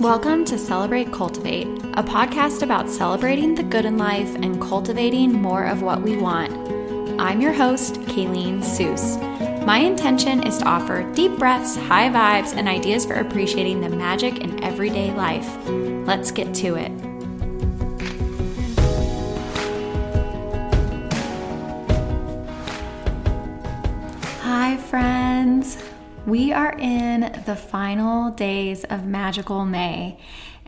Welcome to Celebrate Cultivate, a podcast about celebrating the good in life and cultivating more of what we want. I'm your host, Kayleen Elise. My intention is to offer deep breaths, high vibes, and ideas for appreciating the magic in everyday life. Let's get to it. Hi, friends. We are in the final days of Magical May.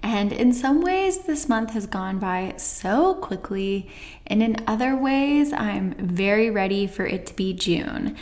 And in some ways, this month has gone by so quickly. And in other ways, I'm very ready for it to be June.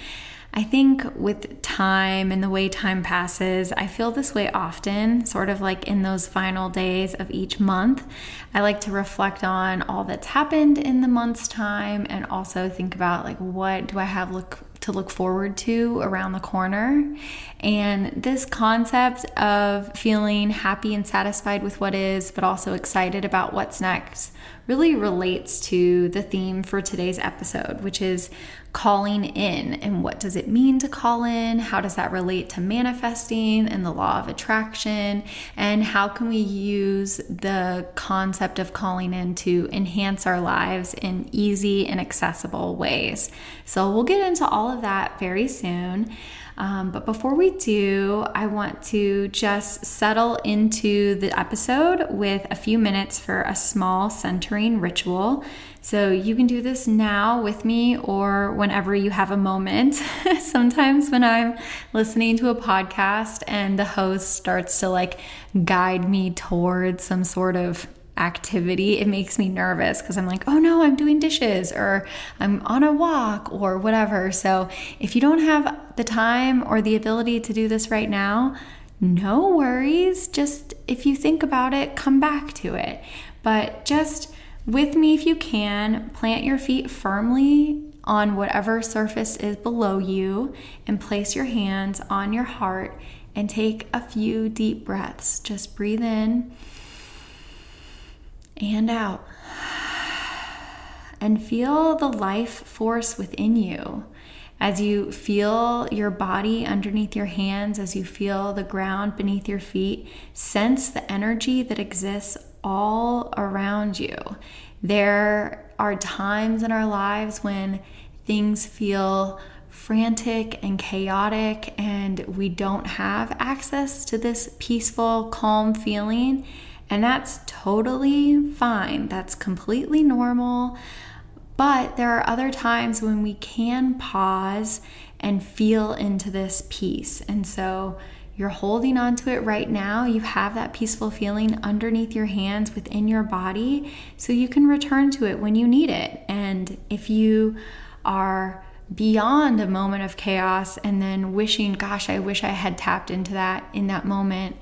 I think with time and the way time passes, I feel this way often, sort of like in those final days of each month. I like to reflect on all that's happened in the month's time and also think about like what do I have look to look forward to around the corner. And this concept of feeling happy and satisfied with what is, but also excited about what's next, really relates to the theme for today's episode, which is calling in. And what does it mean to call in? How does that relate to manifesting and the law of attraction? And how can we use the concept of calling in to enhance our lives in easy and accessible ways? So we'll get into all of that very soon. Um, but before we do, I want to just settle into the episode with a few minutes for a small centering ritual. So you can do this now with me or whenever you have a moment. Sometimes when I'm listening to a podcast and the host starts to like guide me towards some sort of activity, it makes me nervous because I'm like, oh no, I'm doing dishes or I'm on a walk or whatever. So if you don't have the time or the ability to do this right now, no worries. Just if you think about it, come back to it. But just with me, if you can, plant your feet firmly on whatever surface is below you and place your hands on your heart and take a few deep breaths. Just breathe in and out. And feel the life force within you. As you feel your body underneath your hands, as you feel the ground beneath your feet, sense the energy that exists all around you. There are times in our lives when things feel frantic and chaotic, and we don't have access to this peaceful, calm feeling. And that's totally fine. That's completely normal. But there are other times when we can pause and feel into this peace. And so you're holding on to it right now. You have that peaceful feeling underneath your hands within your body. So you can return to it when you need it. And if you are beyond a moment of chaos and then wishing, gosh, I wish I had tapped into that in that moment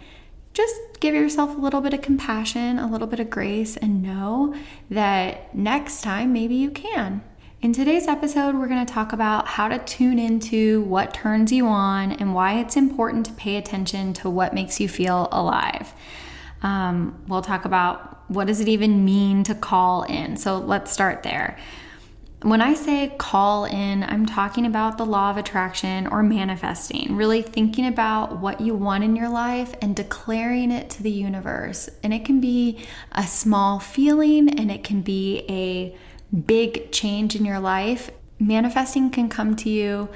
just give yourself a little bit of compassion, a little bit of grace, and know that next time maybe you can. In today's episode, we're going to talk about how to tune into what turns you on and why it's important to pay attention to what makes you feel alive. Um, we'll talk about what does it even mean to call in. So let's start there. When I say call in, I'm talking about the law of attraction or manifesting, really thinking about what you want in your life and declaring it to the universe. And it can be a small feeling and it can be a big change in your life. Manifesting can come to you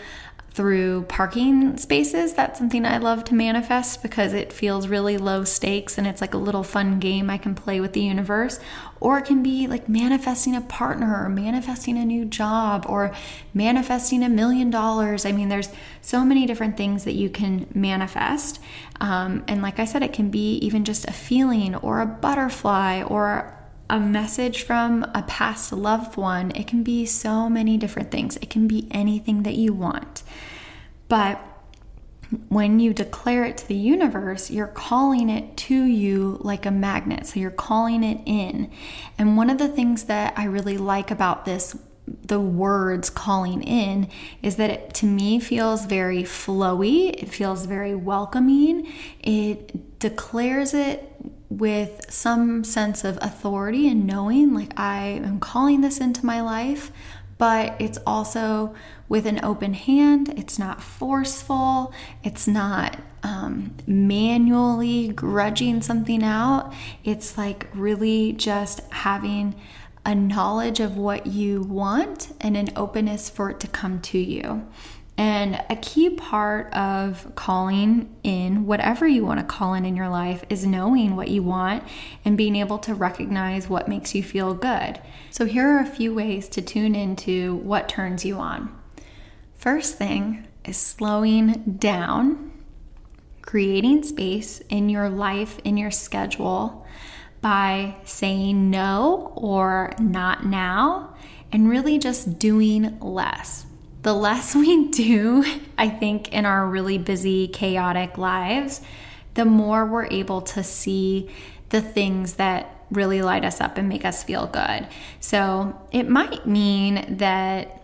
through parking spaces. That's something I love to manifest because it feels really low stakes and it's like a little fun game I can play with the universe. Or it can be like manifesting a partner or manifesting a new job or manifesting a million dollars. I mean, there's so many different things that you can manifest. Um, and like I said, it can be even just a feeling or a butterfly or a message from a past loved one. It can be so many different things. It can be anything that you want. But when you declare it to the universe, you're calling it to you like a magnet. So you're calling it in. And one of the things that I really like about this the words calling in is that it to me feels very flowy, it feels very welcoming. It declares it with some sense of authority and knowing like I am calling this into my life, but it's also with an open hand. It's not forceful. It's not um, manually grudging something out. It's like really just having a knowledge of what you want and an openness for it to come to you. And a key part of calling in whatever you want to call in in your life is knowing what you want and being able to recognize what makes you feel good. So, here are a few ways to tune into what turns you on. First thing is slowing down, creating space in your life, in your schedule by saying no or not now, and really just doing less the less we do, I think, in our really busy, chaotic lives, the more we're able to see the things that really light us up and make us feel good. So it might mean that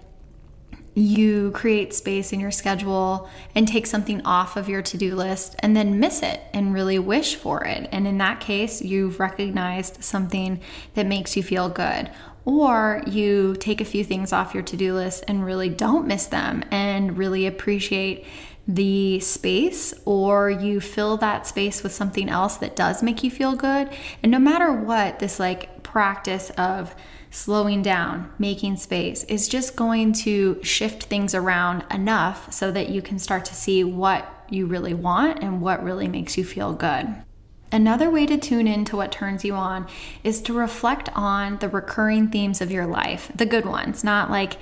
you create space in your schedule and take something off of your to do list and then miss it and really wish for it. And in that case, you've recognized something that makes you feel good or you take a few things off your to do list and really don't miss them and really appreciate the space, or you fill that space with something else that does make you feel good. And no matter what, this like practice of slowing down, making space is just going to shift things around enough so that you can start to see what you really want and what really makes you feel good. Another way to tune in to what turns you on is to reflect on the recurring themes of your life, the good ones, not like,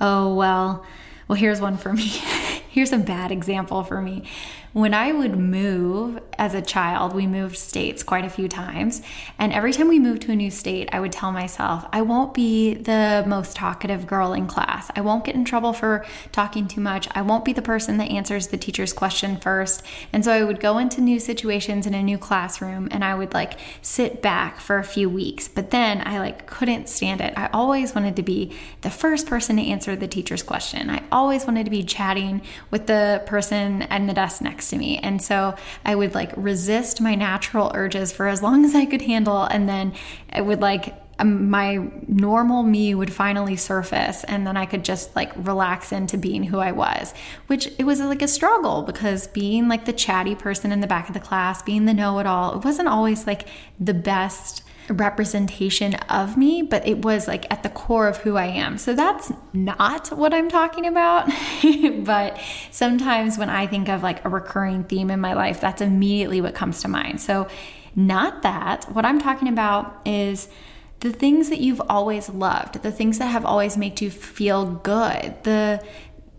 oh, well, well, here's one for me. here's a bad example for me. When I would move as a child, we moved states quite a few times. And every time we moved to a new state, I would tell myself, I won't be the most talkative girl in class. I won't get in trouble for talking too much. I won't be the person that answers the teacher's question first. And so I would go into new situations in a new classroom and I would like sit back for a few weeks. But then I like couldn't stand it. I always wanted to be the first person to answer the teacher's question. I always wanted to be chatting with the person at the desk next next to me. And so I would like resist my natural urges for as long as I could handle. And then it would like, um, my normal me would finally surface and then I could just like relax into being who I was, which it was like a struggle because being like the chatty person in the back of the class, being the know it all, it wasn't always like the best representation of me, but it was like at the core of who I am. So that's not what I'm talking about. but sometimes when I think of like a recurring theme in my life, that's immediately what comes to mind. So, not that. What I'm talking about is the things that you've always loved, the things that have always made you feel good, the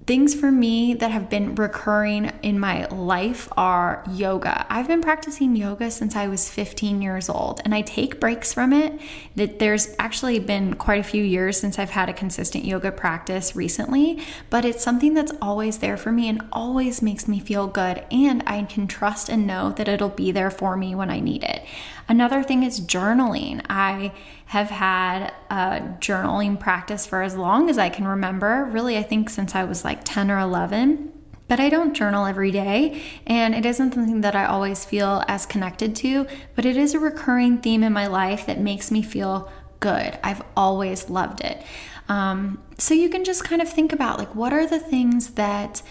Things for me that have been recurring in my life are yoga. I've been practicing yoga since I was 15 years old and I take breaks from it. That there's actually been quite a few years since I've had a consistent yoga practice recently, but it's something that's always there for me and always makes me feel good and I can trust and know that it'll be there for me when I need it. Another thing is journaling. I have had a journaling practice for as long as I can remember. Really, I think since I was like 10 or 11. But I don't journal every day, and it isn't something that I always feel as connected to, but it is a recurring theme in my life that makes me feel good. I've always loved it. Um, so you can just kind of think about like, what are the things that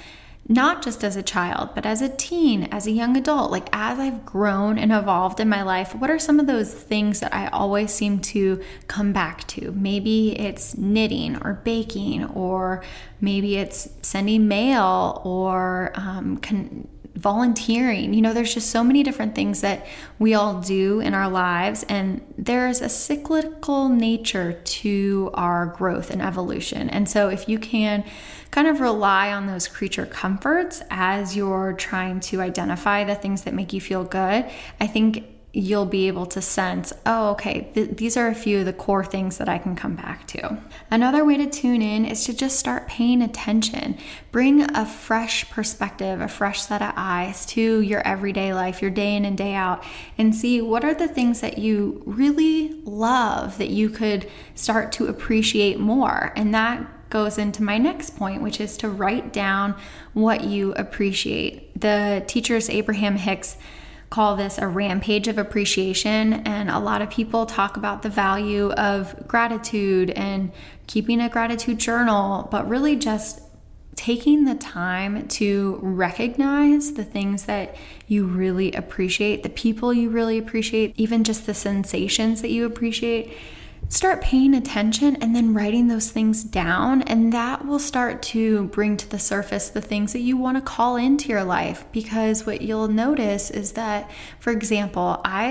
not just as a child, but as a teen, as a young adult, like as I've grown and evolved in my life, what are some of those things that I always seem to come back to? Maybe it's knitting or baking, or maybe it's sending mail or um, con- volunteering. You know, there's just so many different things that we all do in our lives, and there's a cyclical nature to our growth and evolution. And so, if you can kind of rely on those creature comforts as you're trying to identify the things that make you feel good, I think you'll be able to sense, oh, okay, th- these are a few of the core things that I can come back to. Another way to tune in is to just start paying attention. Bring a fresh perspective, a fresh set of eyes to your everyday life, your day in and day out, and see what are the things that you really love that you could start to appreciate more. And that goes into my next point, which is to write down what you appreciate. The teachers, Abraham Hicks, call this a rampage of appreciation. And a lot of people talk about the value of gratitude and keeping a gratitude journal, but really just taking the time to recognize the things that you really appreciate, the people you really appreciate, even just the sensations that you appreciate start paying attention and then writing those things down, and that will start to bring to the surface the things that you want to call into your life. Because what you'll notice is that, for example, I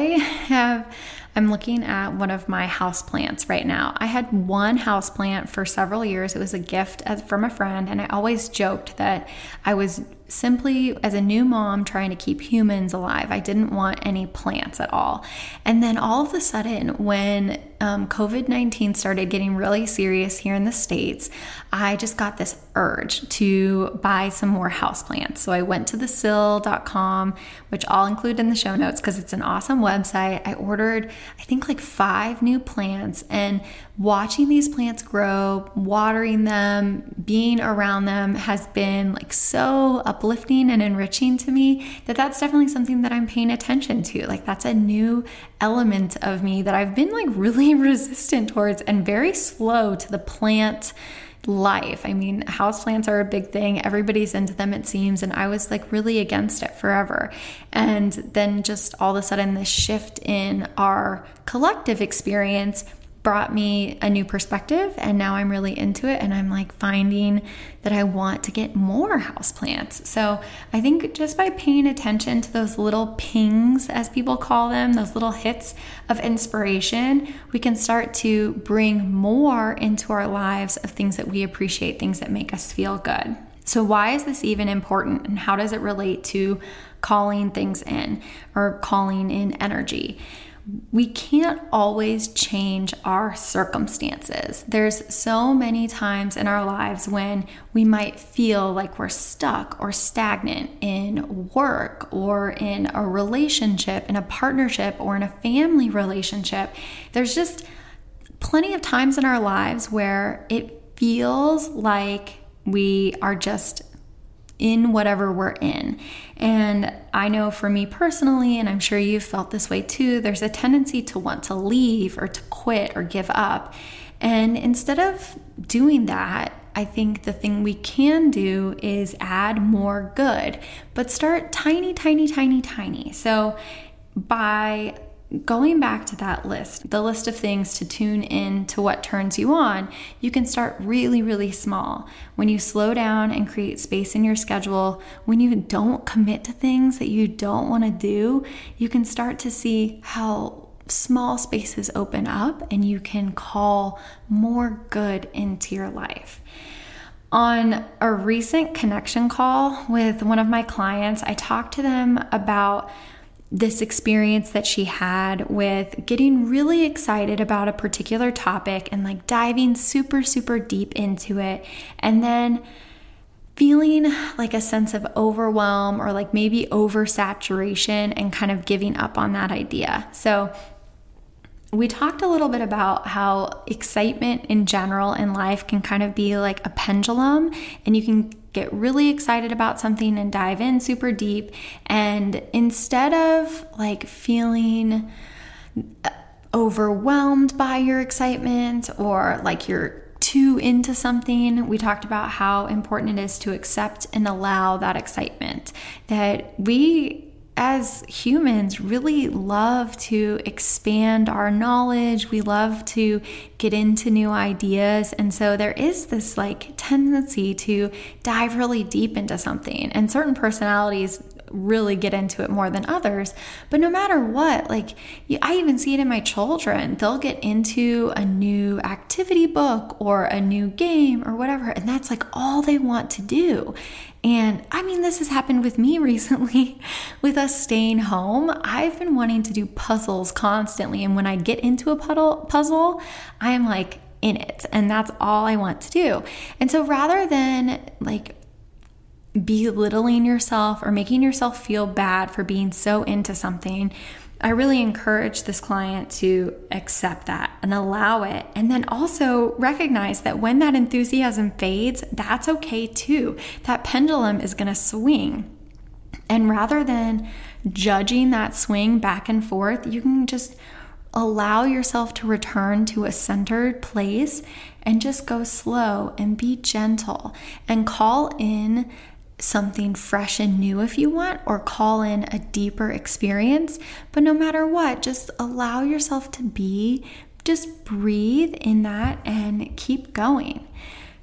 have. I'm looking at one of my house plants right now. I had one house plant for several years. It was a gift from a friend, and I always joked that I was simply as a new mom trying to keep humans alive. I didn't want any plants at all. And then all of a sudden, when um, COVID 19 started getting really serious here in the States, I just got this urge to buy some more houseplants. So I went to thesill.com, which I'll include in the show notes because it's an awesome website. I ordered, I think, like five new plants, and watching these plants grow, watering them, being around them has been like so uplifting and enriching to me that that's definitely something that I'm paying attention to. Like that's a new element of me that I've been like really resistant towards and very slow to the plant life. I mean, houseplants are a big thing. Everybody's into them, it seems. And I was like really against it forever. And then just all of a sudden, this shift in our collective experience brought me a new perspective and now I'm really into it and I'm like finding that I want to get more houseplants. So I think just by paying attention to those little pings, as people call them, those little hits of inspiration, we can start to bring more into our lives of things that we appreciate, things that make us feel good. So, why is this even important and how does it relate to calling things in or calling in energy? We can't always change our circumstances. There's so many times in our lives when we might feel like we're stuck or stagnant in work or in a relationship, in a partnership, or in a family relationship. There's just plenty of times in our lives where it feels like we are just in whatever we're in. And I know for me personally, and I'm sure you've felt this way too, there's a tendency to want to leave or to quit or give up. And instead of doing that, I think the thing we can do is add more good, but start tiny, tiny, tiny, tiny. So by going back to that list, the list of things to tune in to what turns you on, you can start really, really small. When you slow down and create space in your schedule, when you don't commit to things that you don't want to do, you can start to see how small spaces open up and you can call more good into your life. On a recent connection call with one of my clients, I talked to them about this experience that she had with getting really excited about a particular topic and like diving super, super deep into it. And then feeling like a sense of overwhelm or like maybe oversaturation and kind of giving up on that idea. So, we talked a little bit about how excitement in general in life can kind of be like a pendulum, and you can get really excited about something and dive in super deep. And instead of like feeling uh, overwhelmed by your excitement or like you're too into something, we talked about how important it is to accept and allow that excitement. That we as humans really love to expand our knowledge. We love to get into new ideas. And so there is this like tendency to dive really deep into something. And certain personalities really get into it more than others. But no matter what, like I even see it in my children. They'll get into a new activity book or a new game or whatever, and that's like all they want to do. And I mean, this has happened with me recently with us staying home. I've been wanting to do puzzles constantly. And when I get into a puddle, puzzle, I am like in it. And that's all I want to do. And so rather than like belittling yourself or making yourself feel bad for being so into something, I really encourage this client to accept that and allow it. And then also recognize that when that enthusiasm fades, that's okay too. That pendulum is going to swing. And rather than judging that swing back and forth, you can just allow yourself to return to a centered place and just go slow and be gentle and call in something fresh and new if you want, or call in a deeper experience. But no matter what, just allow yourself to be, just breathe in that and keep going.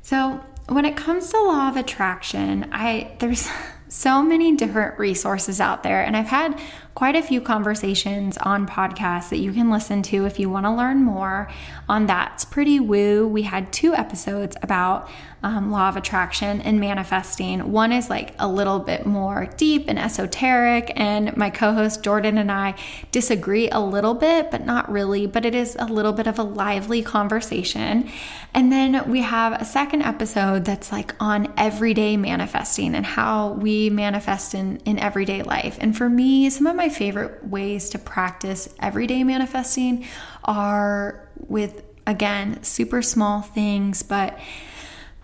So, when it comes to law of attraction, I there's so many different resources out there and I've had quite a few conversations on podcasts that you can listen to if you want to learn more on that. It's pretty woo. We had two episodes about um, law of attraction and manifesting. One is like a little bit more deep and esoteric, and my co host Jordan and I disagree a little bit, but not really. But it is a little bit of a lively conversation. And then we have a second episode that's like on everyday manifesting and how we manifest in, in everyday life. And for me, some of my favorite ways to practice everyday manifesting are with, again, super small things. But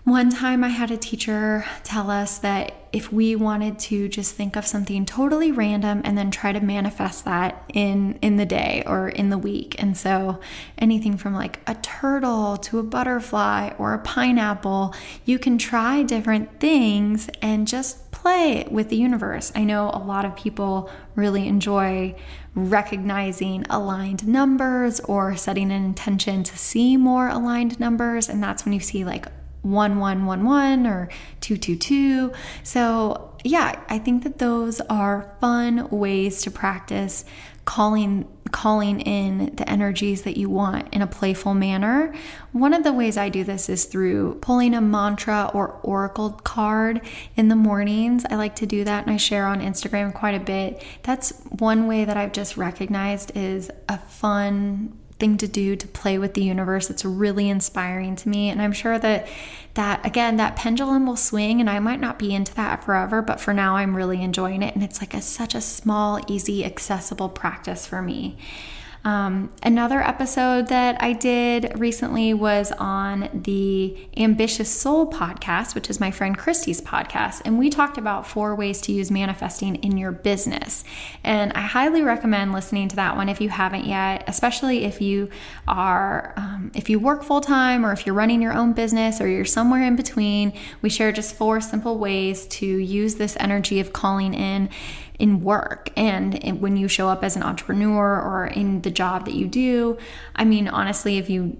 one time I had a teacher tell us that if we wanted to just think of something totally random and then try to manifest that in in the day or in the week. And so anything from like a turtle to a butterfly or a pineapple, you can try different things and just play with the universe. I know a lot of people really enjoy recognizing aligned numbers or setting an intention to see more aligned numbers. And that's when you see like 1111 or 222. So, yeah, I think that those are fun ways to practice calling calling in the energies that you want in a playful manner. One of the ways I do this is through pulling a mantra or oracle card in the mornings. I like to do that and I share on Instagram quite a bit. That's one way that I've just recognized is a fun thing to do to play with the universe. It's really inspiring to me and I'm sure that that again that pendulum will swing and I might not be into that forever, but for now I'm really enjoying it and it's like a such a small, easy, accessible practice for me. Um, another episode that I did recently was on the Ambitious Soul podcast, which is my friend Christy's podcast. And we talked about four ways to use manifesting in your business. And I highly recommend listening to that one if you haven't yet, especially if you are, um, if you work full time or if you're running your own business or you're somewhere in between. We share just four simple ways to use this energy of calling in in work and when you show up as an entrepreneur or in the job that you do. I mean, honestly, if you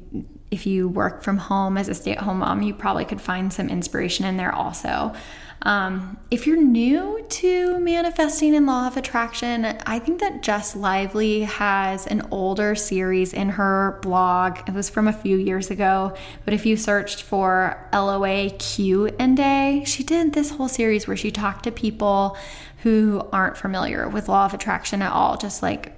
if you work from home as a stay-at-home mom, you probably could find some inspiration in there also. Um, if you're new to manifesting and law of attraction, I think that Jess Lively has an older series in her blog. It was from a few years ago, but if you searched for LOA Q and A, she did this whole series where she talked to people who aren't familiar with law of attraction at all, just like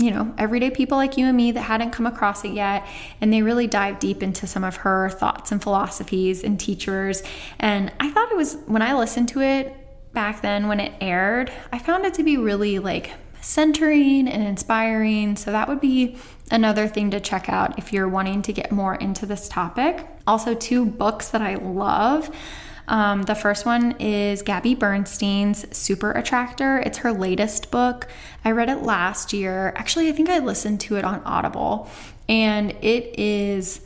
you know, everyday people like you and me that hadn't come across it yet. And they really dive deep into some of her thoughts and philosophies and teachers. And I thought it was, when I listened to it back then when it aired, I found it to be really like centering and inspiring. So that would be another thing to check out if you're wanting to get more into this topic. Also, two books that I love. Um, the first one is Gabby Bernstein's Super Attractor. It's her latest book. I read it last year. Actually, I think I listened to it on Audible, and it is.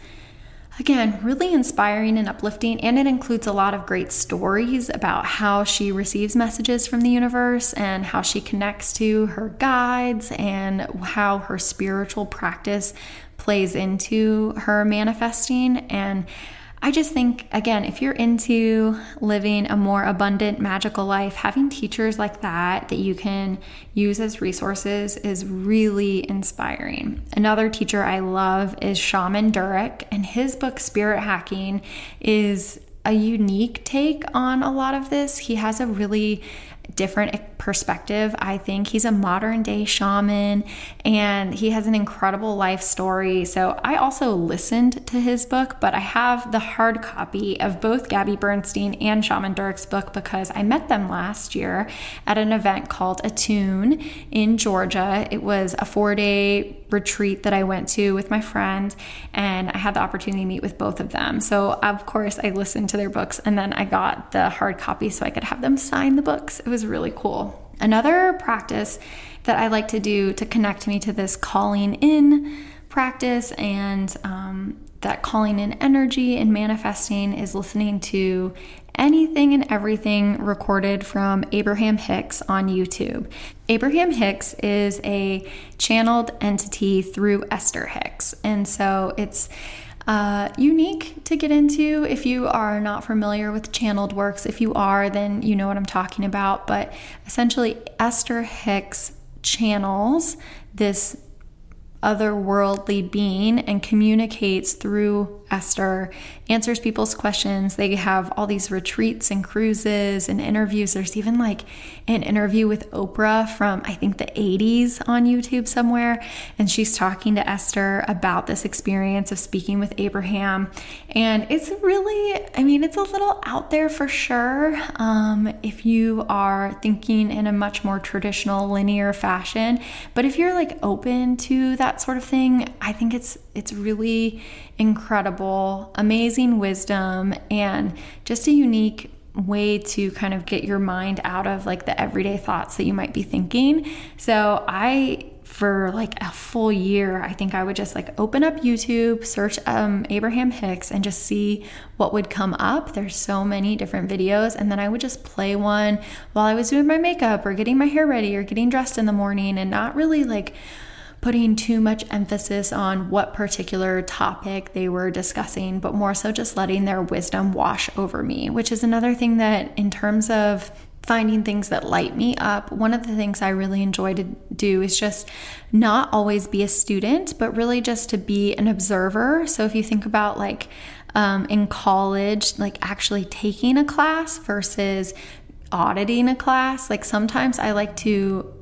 Again, really inspiring and uplifting, and it includes a lot of great stories about how she receives messages from the universe and how she connects to her guides and how her spiritual practice plays into her manifesting. And I just think, again, if you're into living a more abundant, magical life, having teachers like that that you can use as resources is really inspiring. Another teacher I love is Shaman Durek, and his book, Spirit Hacking, is a unique take on a lot of this. He has a really different perspective. I think he's a modern day shaman and he has an incredible life story. So I also listened to his book, but I have the hard copy of both Gabby Bernstein and Shaman Durek's book because I met them last year at an event called Attune in Georgia. It was a four day retreat that I went to with my friend, and I had the opportunity to meet with both of them. So, of course, I listened to their books and then I got the hard copy so I could have them sign the books. It was really cool. Another practice that I like to do to connect me to this calling in practice and um, that calling in energy and manifesting is listening to anything and everything recorded from Abraham Hicks on YouTube. Abraham Hicks is a channeled entity through Esther Hicks. And so it's uh, unique to get into if you are not familiar with channeled works. If you are, then you know what I'm talking about. But essentially, Esther Hicks channels this otherworldly being and communicates through Esther, answers people's questions. They have all these retreats and cruises and interviews. There's even like an interview with Oprah from, I think, the 80s on YouTube somewhere. And she's talking to Esther about this experience of speaking with Abraham. And it's really, I mean, it's a little out there for sure. Um, if you are thinking in a much more traditional linear fashion, but if you're like open to that sort of thing, I think it's it's really incredible, amazing wisdom, and just a unique way to kind of get your mind out of like the everyday thoughts that you might be thinking. So I for like a full year, I think I would just like open up YouTube, search um, Abraham Hicks, and just see what would come up. There's so many different videos, and then I would just play one while I was doing my makeup or getting my hair ready or getting dressed in the morning, and not really like putting too much emphasis on what particular topic they were discussing, but more so just letting their wisdom wash over me, which is another thing that, in terms of finding things that light me up, one of the things I really enjoy to do is just not always be a student, but really just to be an observer. So if you think about like, um, in college, like actually taking a class versus auditing a class. Like sometimes I like to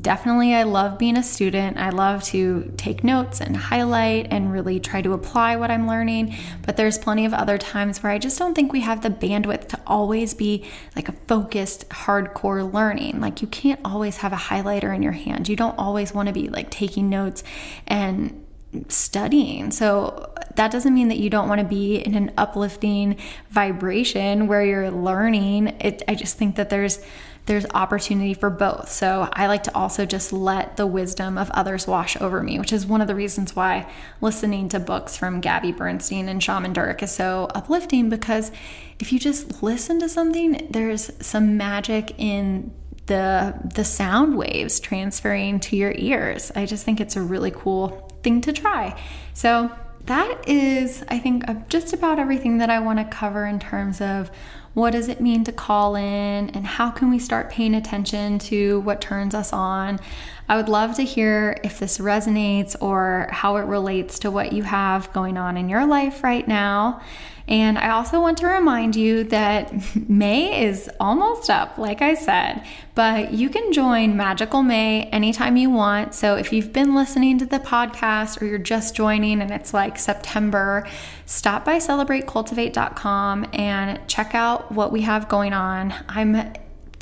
definitely I love being a student. I love to take notes and highlight and really try to apply what I'm learning. But there's plenty of other times where I just don't think we have the bandwidth to always be like a focused, hardcore learning. Like you can't always have a highlighter in your hand. You don't always want to be like taking notes and studying. So that doesn't mean that you don't want to be in an uplifting vibration where you're learning. It I just think that there's there's opportunity for both. So I like to also just let the wisdom of others wash over me, which is one of the reasons why listening to books from Gabby Bernstein and Shaman Durek is so uplifting because if you just listen to something, there's some magic in the the sound waves transferring to your ears. I just think it's a really cool thing to try. So that is, I think, just about everything that I want to cover in terms of what does it mean to call in and how can we start paying attention to what turns us on. I would love to hear if this resonates or how it relates to what you have going on in your life right now. And I also want to remind you that May is almost up, like I said, but you can join Magical May anytime you want. So if you've been listening to the podcast or you're just joining and it's like September, stop by celebratecultivate.com and check out what we have going on. I'm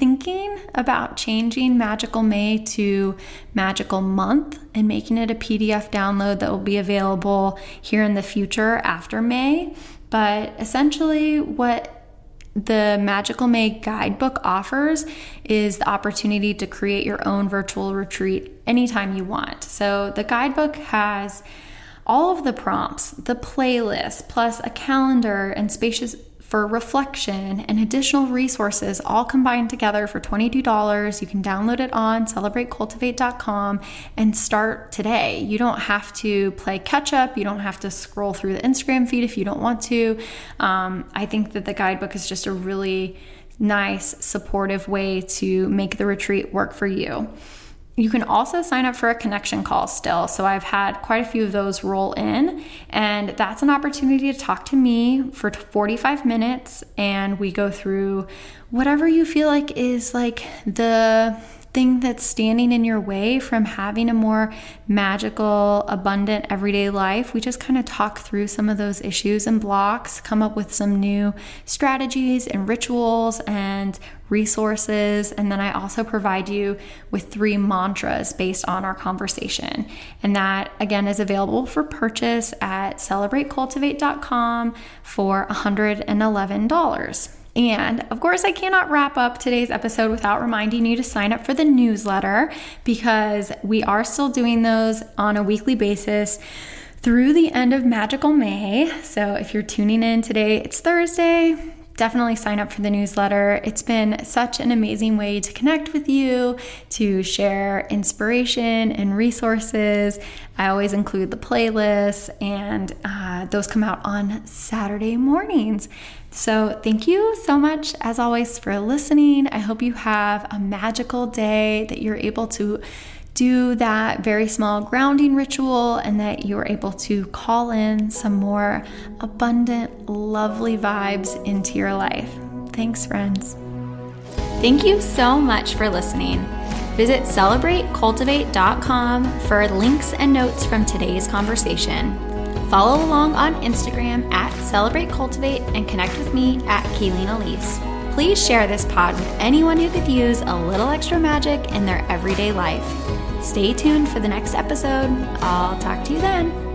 thinking about changing Magical May to Magical Month and making it a PDF download that will be available here in the future after May. But essentially, what the Magical May guidebook offers is the opportunity to create your own virtual retreat anytime you want. So the guidebook has all of the prompts, the playlist, plus a calendar and spacious for reflection and additional resources all combined together for $22. You can download it on celebratecultivate.com and start today. You don't have to play catch up, you don't have to scroll through the Instagram feed if you don't want to. Um, I think that the guidebook is just a really nice, supportive way to make the retreat work for you. You can also sign up for a connection call still. So I've had quite a few of those roll in, and that's an opportunity to talk to me for 45 minutes and we go through whatever you feel like is like the thing that's standing in your way from having a more magical, abundant everyday life. We just kind of talk through some of those issues and blocks, come up with some new strategies and rituals and resources. And then I also provide you with three mantras based on our conversation. And that again is available for purchase at celebratecultivate.com for $111. And of course, I cannot wrap up today's episode without reminding you to sign up for the newsletter because we are still doing those on a weekly basis through the end of Magical May. So if you're tuning in today, it's Thursday definitely sign up for the newsletter. It's been such an amazing way to connect with you, to share inspiration and resources. I always include the playlists, and uh, those come out on Saturday mornings. So, thank you so much, as always, for listening. I hope you have a magical day, that you're able to do that very small grounding ritual and that you're able to call in some more abundant, lovely vibes into your life. Thanks, friends. Thank you so much for listening. Visit celebratecultivate.com for links and notes from today's conversation. Follow along on Instagram at Celebrate Cultivate and connect with me at Kayleen Elise. Please share this pod with anyone who could use a little extra magic in their everyday life. Stay tuned for the next episode. I'll talk to you then.